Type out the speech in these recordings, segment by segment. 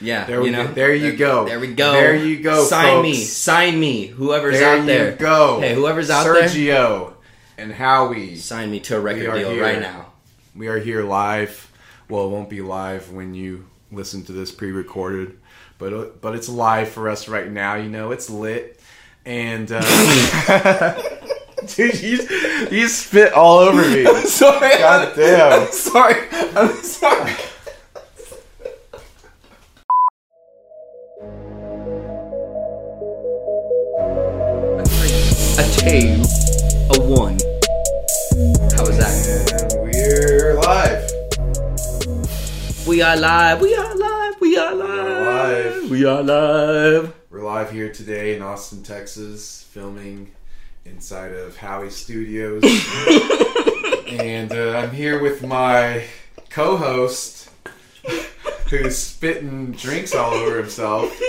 Yeah, There we you know, go. There you go. There we go. There you go, Sign folks. me, sign me. Whoever's there out there, you go. Hey, whoever's out there, Sergio and Howie. sign me to a record deal here. right now. We are here live. Well, it won't be live when you listen to this pre-recorded, but uh, but it's live for us right now. You know, it's lit, and uh, dude, you you spit all over me. Sorry, God damn. I'm sorry. I'm sorry. One. How was that? And we're live. We are live. We are live. We are live. live. We are live. We're live here today in Austin, Texas, filming inside of Howie Studios. and uh, I'm here with my co host, who's spitting drinks all over himself,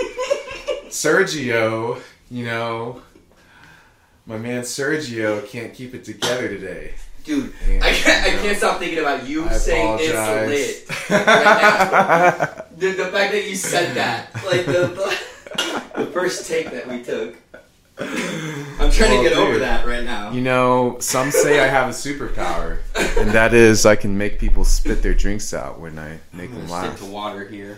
Sergio. You know, my man Sergio can't keep it together today. Dude, And, I can't, I you know, can't uh, stop thinking about you I saying apologize. it's lit right now. The, the fact that you said that, like the, the, the first take that we took. I'm trying Well, to get over that right now. You know, some say I have a superpower, and that is I can make people spit their drinks out when I make I'm them laugh. stick to water here.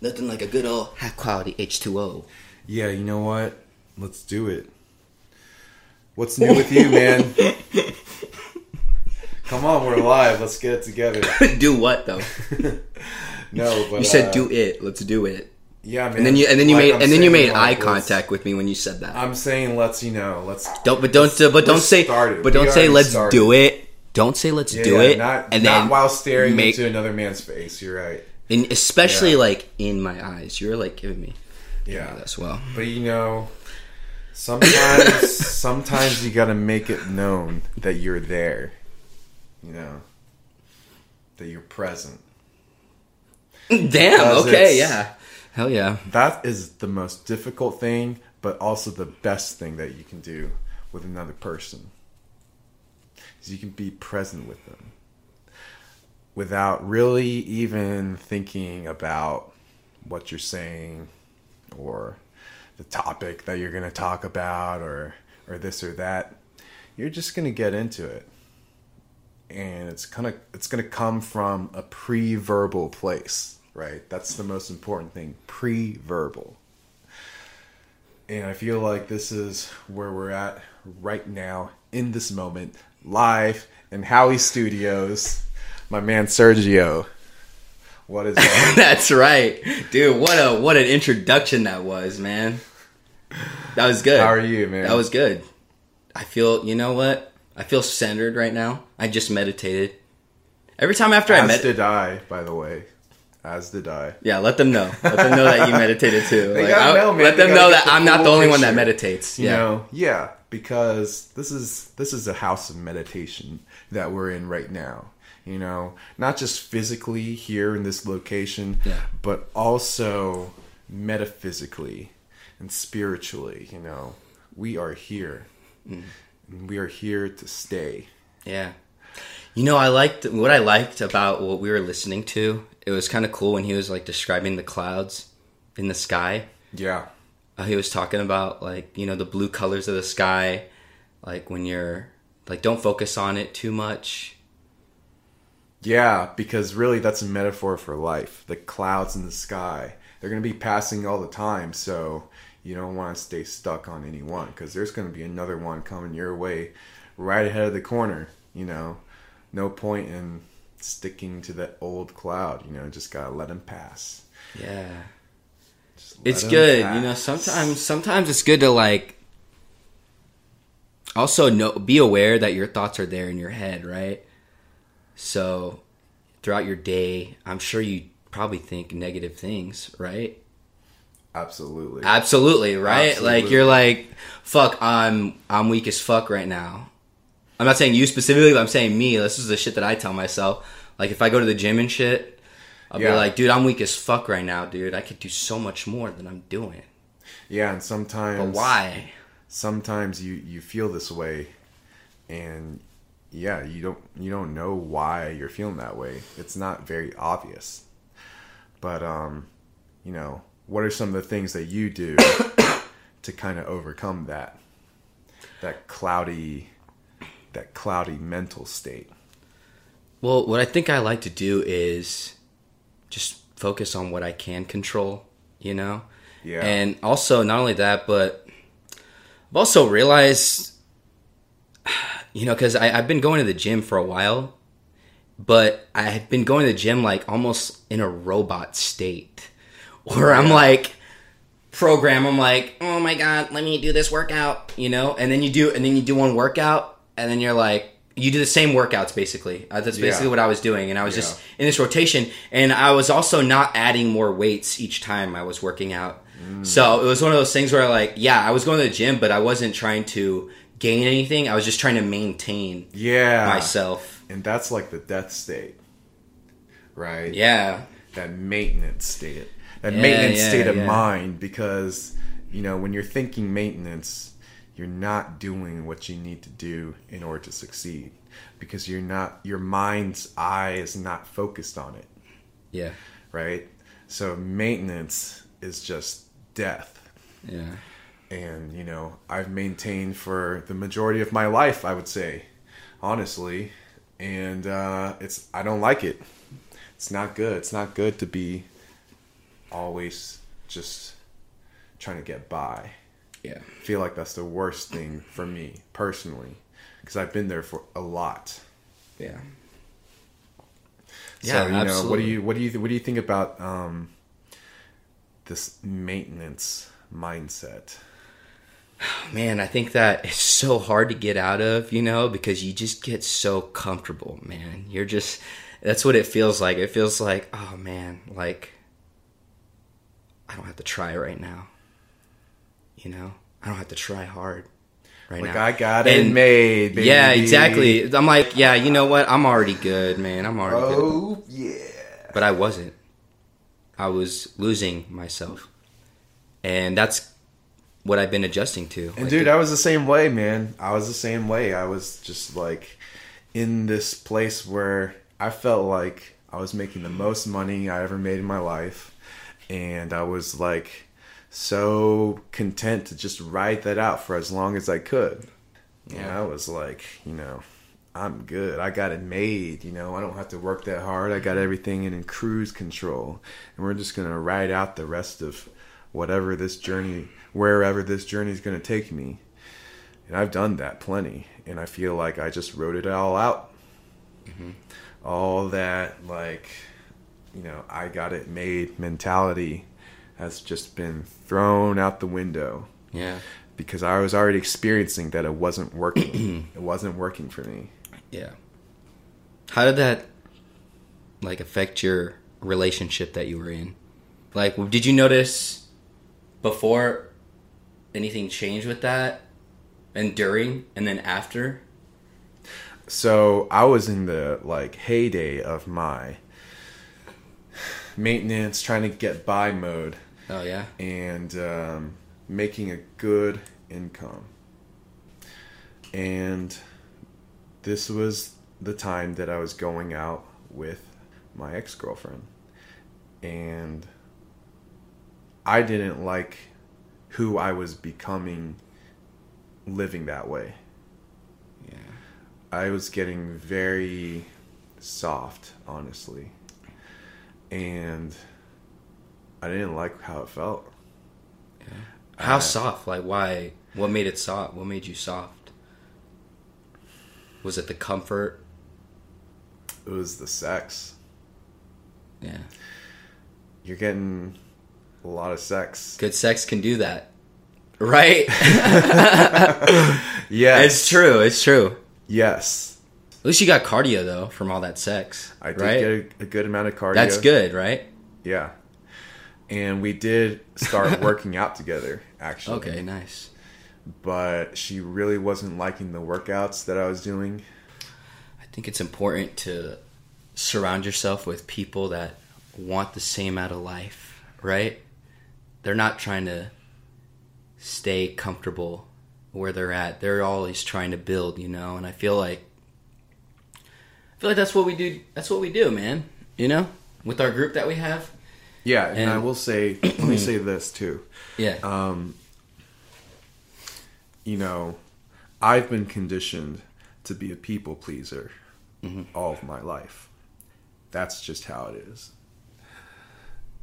Nothing like a good old high quality H2O. Yeah, you know what? Let's do it. What's new with you, man? Come on, we're live. Let's get it together. do what though? No, but You said uh, do it. Let's do it. Yeah, man. And then you and then you Like made I'm and then you made eye contact with me when you said that. I'm saying let's you know let's Don't but don't but don't say started. but don't say let's started. do it. Don't say let's yeah, do yeah, it. not and not then while staring make into another man's face. You're right. and especially Yeah. like in my eyes. You're like giving me Yeah, as well. but you know, sometimes sometimes you got to make it known that you're there. You know, that you're present. Damn. Because Okay. Yeah. Hell yeah. That is the most difficult thing, but also the best thing that you can do with another person. Is you can be present with them without really even thinking about what you're saying or the topic that you're going to talk about or or this or that. You're just going to get into it. And it's going to it's going to come from a pre-verbal place, right? That's the most important thing, pre-verbal. And I feel like this is where we're at right now in this moment, live in Howie Studios. My man Sergio. What is that? That's right, dude. What a what an introduction that was, man. That was good. How are you, man? That was good. I feel. You know what? I feel centered right now. I just meditated. Every time after I As did I, by the way. As did I. yeah, let them know. Let them know that you meditated too. Like, I- know. Let They them know that the I'm not the only one that picture. meditates. You Yeah. know, yeah, because this is this is a house of meditation that we're in right now. You know, not just physically here in this location, Yeah. but also metaphysically and spiritually. You know, we are here, Mm. and we are here to stay. Yeah. You know, I liked what I liked about what we were listening to. It was kind of cool when he was like describing the clouds in the sky. Yeah, Uh, he was talking about like you know the blue colors of the sky, like when you're like don't focus on it too much. yeah, because really that's a metaphor for life. The clouds in the sky, they're going to be passing all the time, so you don't want to stay stuck on any one because there's going to be another one coming your way right ahead of the corner. You know, no point in sticking to that old cloud. You know, just gotta let them pass. Yeah. It's good. You know, sometimes sometimes it's good to like also know be aware that your thoughts are there in your head, right? So throughout your day, I'm sure you probably think negative things, right? Absolutely. Absolutely, right? Absolutely. Like you're like, fuck, I'm I'm weak as fuck right now. I'm not saying you specifically, but I'm saying me. This is the shit that I tell myself. Like if I go to the gym and shit, I'll Yeah. be like, dude, I'm weak as fuck right now, dude. I could do so much more than I'm doing. yeah, and sometimes But why? sometimes you you feel this way and yeah you don't you don't know why you're feeling that way it's not very obvious But um, you know, what are some of the things that you do to kind of overcome that that cloudy that cloudy mental state? Well, what I think I like to do is just focus on what I can control, you know? Yeah. And also, not only that, but I've also realized, you know, because I've been going to the gym for a while, but I had been going to the gym like almost in a robot state where I'm like, program, I'm like, oh my God, let me do this workout, you know? And then you do, and then you do one workout, and then you're like, you do the same workouts basically. Uh, that's basically Yeah. what I was doing, and I was Yeah. just in this rotation, and I was also not adding more weights each time I was working out. Mm. So it was one of those things where, like, yeah, I was going to the gym, but I wasn't trying to gain anything. I was just trying to maintain Yeah. myself. And that's like the death state. Right? Yeah, That maintenance state. That Yeah, maintenance yeah, state of yeah. mind because you know, when you're thinking maintenance, you're not doing what you need to do in order to succeed because you're not your mind's eye is not focused on it. yeah, right? So maintenance is just death. yeah. And, you know, I've maintained for the majority of my life, I would say, honestly. And uh, it's, I don't like it. It's not good. It's not good to be always just trying to get by. Yeah. I feel like that's the worst thing for me personally because I've been there for a lot. Yeah. So, Yeah, you know, what do you what do you what do you think about um, this maintenance mindset? Man, I think that it's so hard to get out of, you know, because you just get so comfortable, man. You're just that's what it feels like. It feels like, oh man, like I don't have to try right now. You know? I don't have to try hard right Like now. I got it And- made, baby. Yeah, exactly. I'm like, yeah, you know what? I'm already good, man. I'm already good. Oh yeah. But I wasn't. I was losing myself. And that's what I've been adjusting to. And Like, dude, I was the same way, man. I was the same way. I was just like in this place where I felt like I was making the most money I ever made in my life. And I was like so content to just ride that out for as long as I could. And Yeah. I was like, you know, I'm good. I got it made. You know, I don't have to work that hard. I got mm-hmm. everything in, in cruise control. And we're just going to ride out the rest of whatever this journey, wherever this journey is going to take me. And I've done that plenty. And I feel like I just wrote it all out. Mm-hmm. All that, like, you know, I got it made mentality has just been thrown out the window Yeah. because I was already experiencing that it wasn't working. it wasn't working for me. Yeah. How did that like affect your relationship that you were in? Like did you notice before anything changed with that and during and then after? So I was in the like heyday of my maintenance, trying to get by mode, Oh yeah. and um, making a good income. And this was the time that I was going out with my ex girlfriend. And I didn't like who I was becoming living that way. Yeah. I was getting very soft, honestly. And I didn't like how it felt. How Uh, soft? Like why what made it soft? What made you soft? Was it the comfort? It was the sex. Yeah. You're getting a lot of sex. Good sex can do that. Right? Yes. it's true. It's true. Yes. At least you got cardio though from all that sex. I did right? get a, a good amount of cardio. That's good, right? Yeah. And we did start working out together, actually. Okay, nice. But she really wasn't liking the workouts that I was doing. I think it's important to surround yourself with people that want the same out of life, right? They're not trying to stay comfortable where they're at. They're always trying to build, you know, and I feel like I feel like that's what we do that's what we do, man. You know? With our group that we have. Yeah, and, And- I will say, let me say this too. Yeah. Um, you know, I've been conditioned to be a people pleaser all of my life. That's just how it is.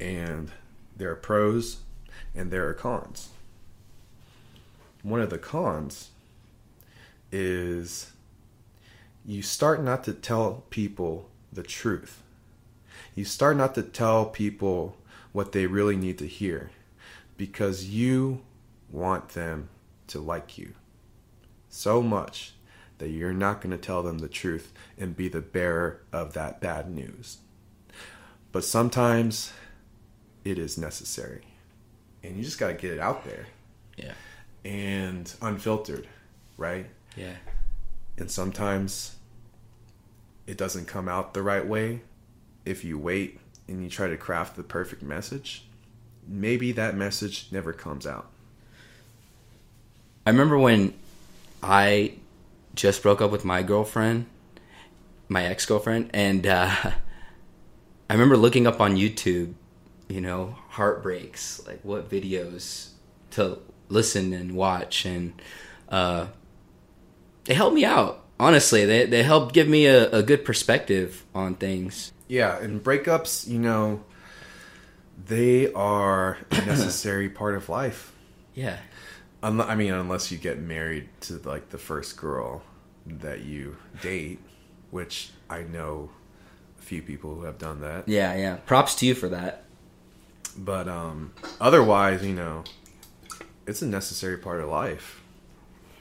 And there are pros and there are cons. One of the cons is you start not to tell people the truth. You start not to tell people what they really need to hear because you want them to like you so much that you're not going to tell them the truth and be the bearer of that bad news. But sometimes it is necessary. And you just got to get it out there yeah. and unfiltered, right? Yeah. And sometimes it doesn't come out the right way. If you wait and you try to craft the perfect message, maybe that message never comes out. I remember when I just broke up with my girlfriend, my ex girlfriend, and uh, I remember looking up on YouTube, you know, heartbreaks, like what videos to listen and watch, and uh, they helped me out. Honestly, they they helped give me a, a good perspective on things. Yeah, and breakups, you know, they are a necessary part of life. Yeah, Unle- I mean, unless you get married to like the first girl that you date, which I know a few people who have done that. yeah, yeah. Props to you for that. But um, otherwise, you know, it's a necessary part of life.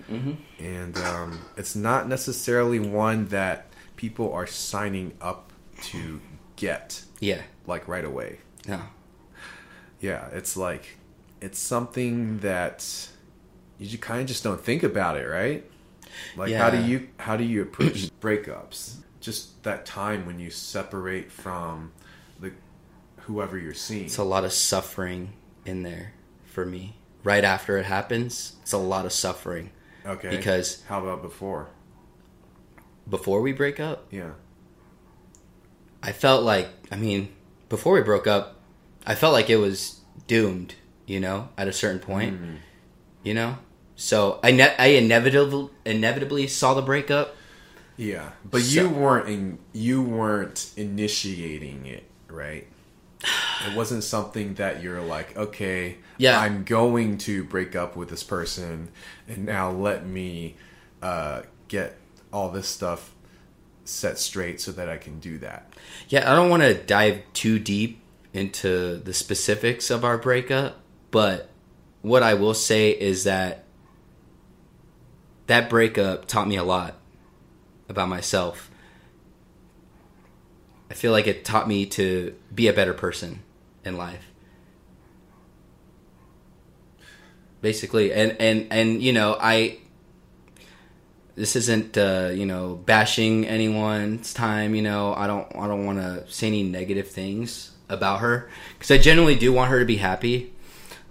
Mm-hmm. And um, it's not necessarily one that people are signing up to get Yeah, like right away. Yeah. Yeah, it's like it's something that you kind of just don't think about it, right? Like how do you how do you approach breakups? Just that time when you separate from the whoever you're seeing. it's a lot of suffering in there for me. Right after it happens, it's a lot of suffering. Okay. because- how about before? Before we break up, Yeah. I felt like, I mean, before we broke up, I felt like it was doomed, you know, at a certain point, Mm. you know? So I, ne- I inevitably, inevitably saw the breakup. Yeah, but So- you weren't in, you weren't initiating it, right? It wasn't something that you're like, okay, Yeah. I'm going to break up with this person, and now let me uh, get all this stuff set straight so that I can do that. Yeah, I don't want to dive too deep into the specifics of our breakup, but what I will say is that that breakup taught me a lot about myself. I feel like it taught me to be a better person in life. Basically, and and and you know, I this isn't uh, you know bashing anyone's time you know i don't i don't want to say any negative things about her because i genuinely do want her to be happy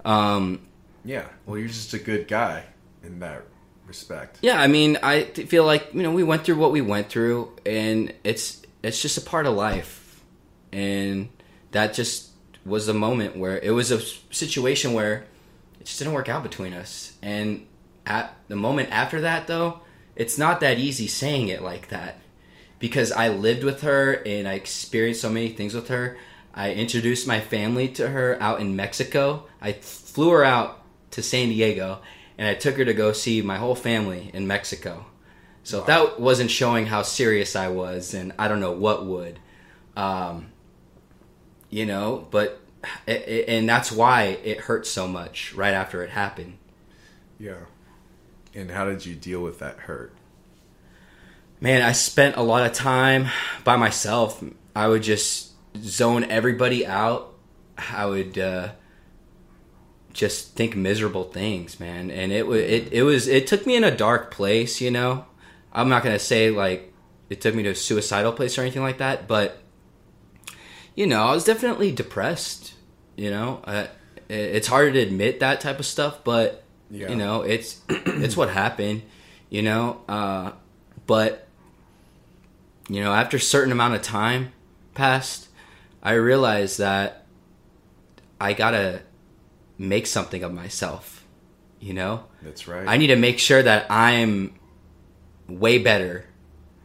um, Yeah, well, you're just a good guy in that respect. yeah i mean i feel like you know we went through what we went through and it's it's just a part of life and that just was a moment where it was a situation where it just didn't work out between us and at the moment after that though it's not that easy saying it like that because I lived with her and I experienced so many things with her. I introduced my family to her out in Mexico. I flew her out to San Diego and I took her to go see my whole family in Mexico. So if that wasn't showing how serious I was, and I don't know what would. Um, you know, but it, it, and that's why it hurt so much right after it happened. Yeah. And how did you deal with that hurt? Man, I spent a lot of time by myself. I would just zone everybody out. I would uh, just think miserable things, man. And it was it, it was it took me in a dark place, you know. I'm not gonna say like it took me to a suicidal place or anything like that, but you know, I was definitely depressed. You know, uh, it's hard to admit that type of stuff, but Yeah. you know, it's it's what happened. You know, uh, but you know, after a certain amount of time passed, I realized that I gotta make something of myself. You know, That's right. I need to make sure that I'm way better,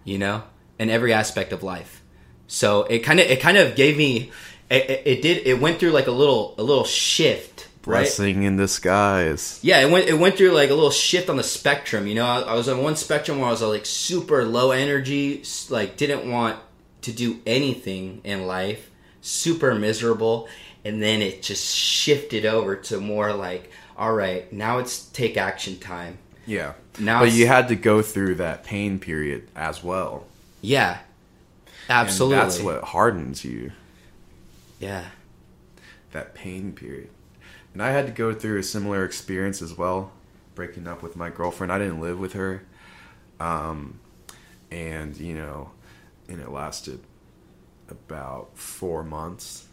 you know, in every aspect of life. So it kind of it kind of gave me it, it, it did it went through like a little a little shift, right? Blessing in disguise. Yeah, it went it went through like a little shift on the spectrum. You know, I, I was on one spectrum where I was like super low energy, like didn't want to do anything in life, super miserable, and then it just shifted over to more like, all right, now it's take action time. Yeah. Now but you had to go through that pain period as well. Yeah, And absolutely. that's what hardens you. Yeah, that pain period. And I had to go through a similar experience as well, breaking up with my girlfriend. I didn't live with her. Um, and, you know, and it lasted about four months.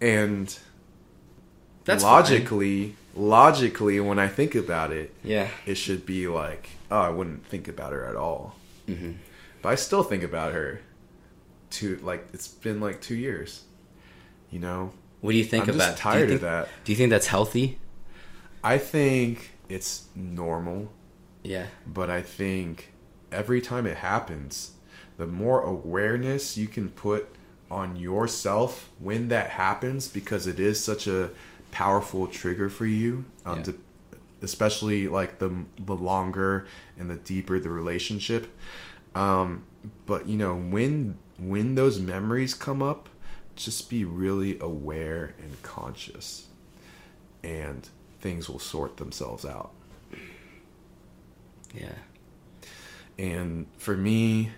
And that's fine. Logically, when I think about it, Yeah, it should be like, oh, I wouldn't think about her at all. Mm-hmm. But I still think about her. Two like it's been like two years. You know, what do you think I'm about? just tired you of that. Do you think that's healthy? I think it's normal, Yeah, but I think every time it happens, the more awareness you can put on yourself when that happens, because it is such a powerful trigger for you, um, Yeah. to, especially like the the longer and the deeper the relationship. Um, but you know when when those memories come up, just be really aware and conscious, and things will sort themselves out. yeah, And for me,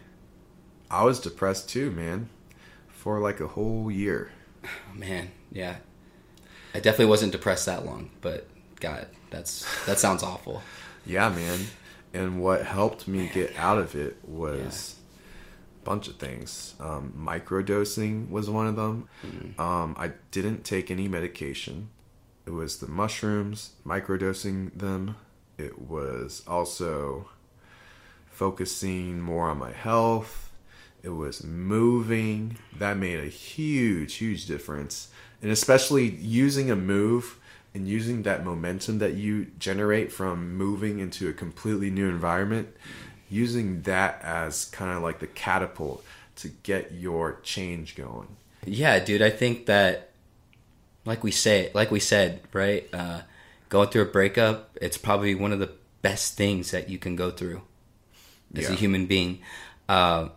I was depressed too, man, for like a whole year. oh, man, yeah. I definitely wasn't depressed that long, but God, that's that sounds awful. Yeah, man. And what helped me get out of it was a bunch of things. Um, microdosing was one of them. Um, I didn't take any medication. It was the mushrooms, microdosing them. It was also focusing more on my health. It was moving. That made a huge, huge difference. And especially using a move and using that momentum that you generate from moving into a completely new environment, using that as kind of like the catapult to get your change going. Yeah, dude, I think that like we say, like we said, right? Uh, going through a breakup, it's probably one of the best things that you can go through as a human being. Uh,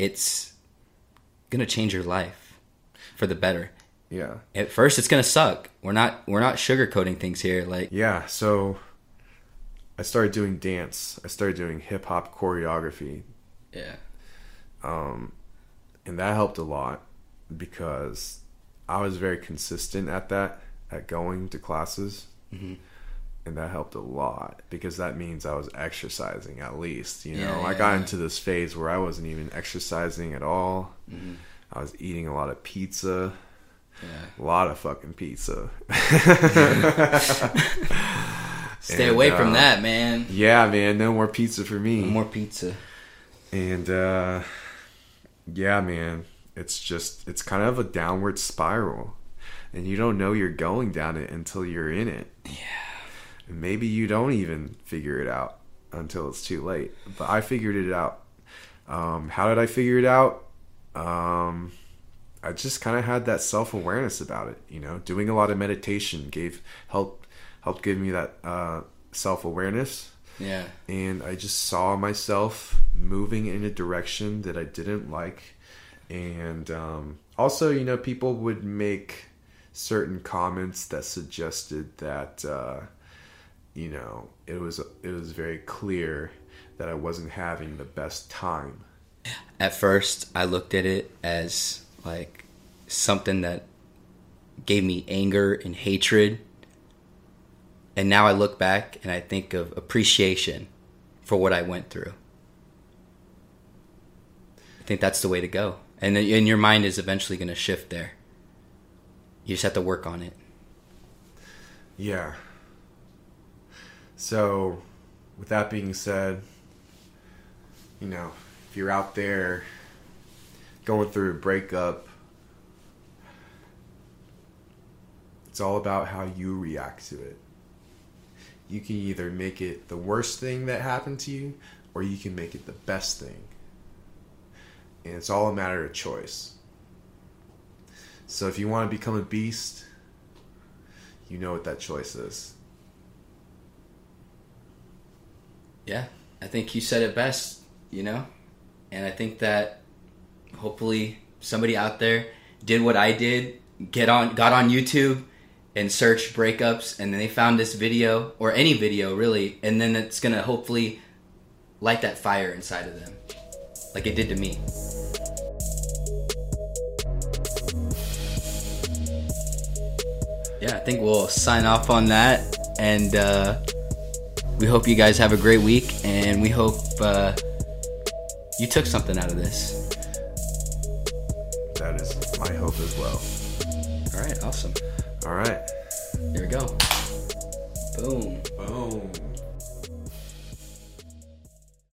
it's gonna change your life for the better. Yeah. At first, it's gonna suck. We're not we're not sugarcoating things here. Like, Yeah, so I started doing dance. I started doing hip hop choreography, yeah, Um, and that helped a lot because I was very consistent at that, at going to classes. And that helped a lot because that means I was exercising at least. You know, Yeah, I got yeah. into this phase where I wasn't even exercising at all. Mm-hmm. I was eating a lot of pizza, yeah. a lot of fucking pizza. Stay And, away from uh, that, man. yeah, man, no more pizza for me. No more pizza. And uh yeah, man, it's just it's kind of a downward spiral. And you don't know you're going down it until you're in it. Yeah. Maybe you don't even figure it out until it's too late. But I figured it out. Um how did I figure it out? Um I just kind of had that self-awareness about it, you know. Doing a lot of meditation gave helped helped give me that uh self-awareness Yeah. and I just saw myself moving in a direction that I didn't like. And um, also, you know, people would make certain comments that suggested that, uh, you know, it was it was very clear that I wasn't having the best time. At first, I looked at it as like something that gave me anger and hatred. And now I look back and I think of appreciation for what I went through. I think that's the way to go. And and your mind is eventually going to shift there. You just have to work on it. Yeah. So, with that being said, you know, if you're out there going through a breakup, It's all about how you react to it. You can either make it the worst thing that happened to you, or you can make it the best thing. And it's all a matter of choice. So if you want to become a beast, you know what that choice is. Yeah, I think you said it best, you know? And I think that hopefully somebody out there did what I did, get on got on YouTube and searched breakups and then they found this video or any video really and then it's going to hopefully light that fire inside of them like it did to me. Yeah, I think we'll sign off on that and uh we hope you guys have a great week and we hope uh, you took something out of this. That is my hope as well. All right, awesome. All right. There we go. Boom. Boom.